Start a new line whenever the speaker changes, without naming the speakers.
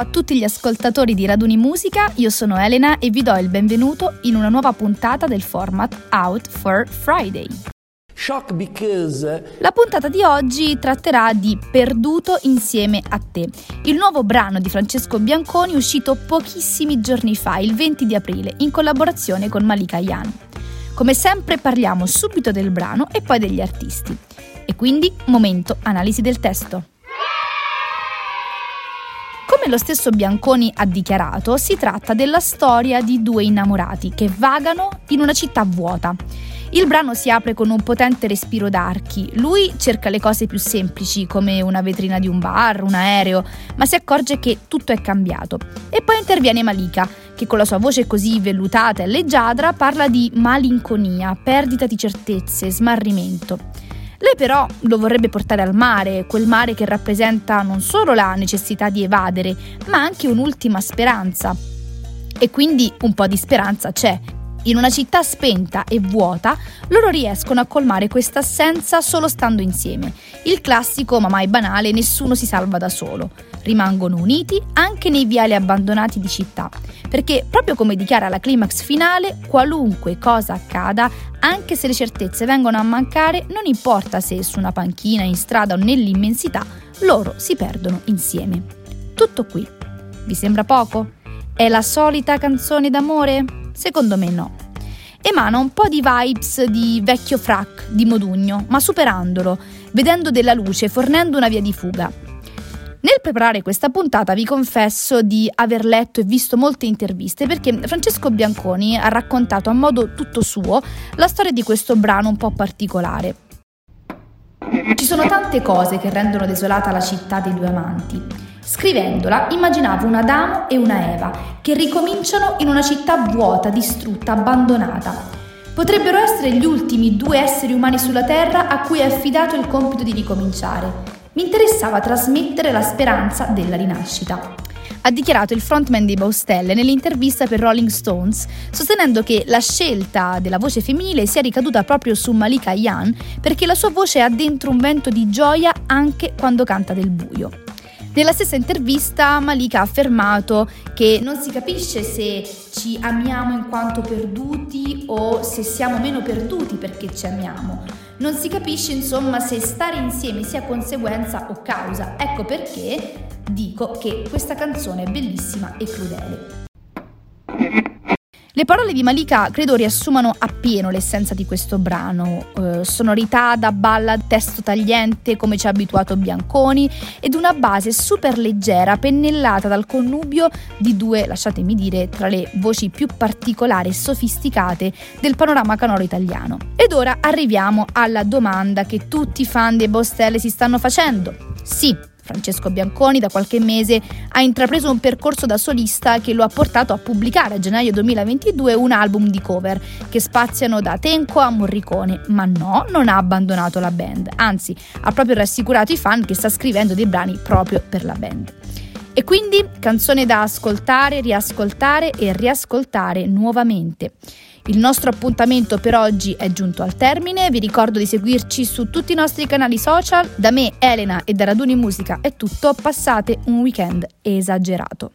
a tutti gli ascoltatori di Raduni Musica, io sono Elena e vi do il benvenuto in una nuova puntata del format Out for Friday. La puntata di oggi tratterà di Perduto insieme a te, il nuovo brano di Francesco Bianconi uscito pochissimi giorni fa, il 20 di aprile, in collaborazione con Malika Yan. Come sempre parliamo subito del brano e poi degli artisti. E quindi momento analisi del testo. Lo stesso Bianconi ha dichiarato, si tratta della storia di due innamorati che vagano in una città vuota. Il brano si apre con un potente respiro d'archi. Lui cerca le cose più semplici, come una vetrina di un bar, un aereo, ma si accorge che tutto è cambiato. E poi interviene Malika, che con la sua voce così vellutata e leggiadra parla di malinconia, perdita di certezze, smarrimento. Lei però lo vorrebbe portare al mare, quel mare che rappresenta non solo la necessità di evadere, ma anche un'ultima speranza. E quindi un po' di speranza c'è. In una città spenta e vuota, loro riescono a colmare questa assenza solo stando insieme. Il classico, ma mai banale, nessuno si salva da solo. Rimangono uniti anche nei viali abbandonati di città, perché proprio come dichiara la climax finale, qualunque cosa accada, anche se le certezze vengono a mancare, non importa se su una panchina, in strada o nell'immensità, loro si perdono insieme. Tutto qui. Vi sembra poco? È la solita canzone d'amore? Secondo me no. Emana un po' di vibes di vecchio frac di Modugno, ma superandolo, vedendo della luce, fornendo una via di fuga. Nel preparare questa puntata vi confesso di aver letto e visto molte interviste perché Francesco Bianconi ha raccontato a modo tutto suo la storia di questo brano un po' particolare. Ci sono tante cose che rendono desolata la città dei due amanti. Scrivendola immaginavo un Adamo e una Eva che ricominciano in una città vuota, distrutta, abbandonata. Potrebbero essere gli ultimi due esseri umani sulla Terra a cui è affidato il compito di ricominciare mi interessava trasmettere la speranza della rinascita. Ha dichiarato il frontman di Baustelle nell'intervista per Rolling Stones, sostenendo che la scelta della voce femminile sia ricaduta proprio su Malika Yan perché la sua voce ha dentro un vento di gioia anche quando canta del buio. Nella stessa intervista Malika ha affermato che non si capisce se ci amiamo in quanto perduti o se siamo meno perduti perché ci amiamo. Non si capisce insomma se stare insieme sia conseguenza o causa. Ecco perché dico che questa canzone è bellissima e crudele. Le parole di Malika credo riassumano appieno l'essenza di questo brano, eh, sonorità da ballad, testo tagliente come ci ha abituato Bianconi ed una base super leggera pennellata dal connubio di due, lasciatemi dire, tra le voci più particolari e sofisticate del panorama canoro italiano. Ed ora arriviamo alla domanda che tutti i fan dei Bostelle si stanno facendo. Sì, Francesco Bianconi da qualche mese ha intrapreso un percorso da solista che lo ha portato a pubblicare a gennaio 2022 un album di cover che spaziano da Tenco a Morricone, ma no, non ha abbandonato la band, anzi ha proprio rassicurato i fan che sta scrivendo dei brani proprio per la band. E quindi canzone da ascoltare, riascoltare e riascoltare nuovamente. Il nostro appuntamento per oggi è giunto al termine, vi ricordo di seguirci su tutti i nostri canali social. Da me, Elena e da Raduni Musica è tutto, passate un weekend esagerato.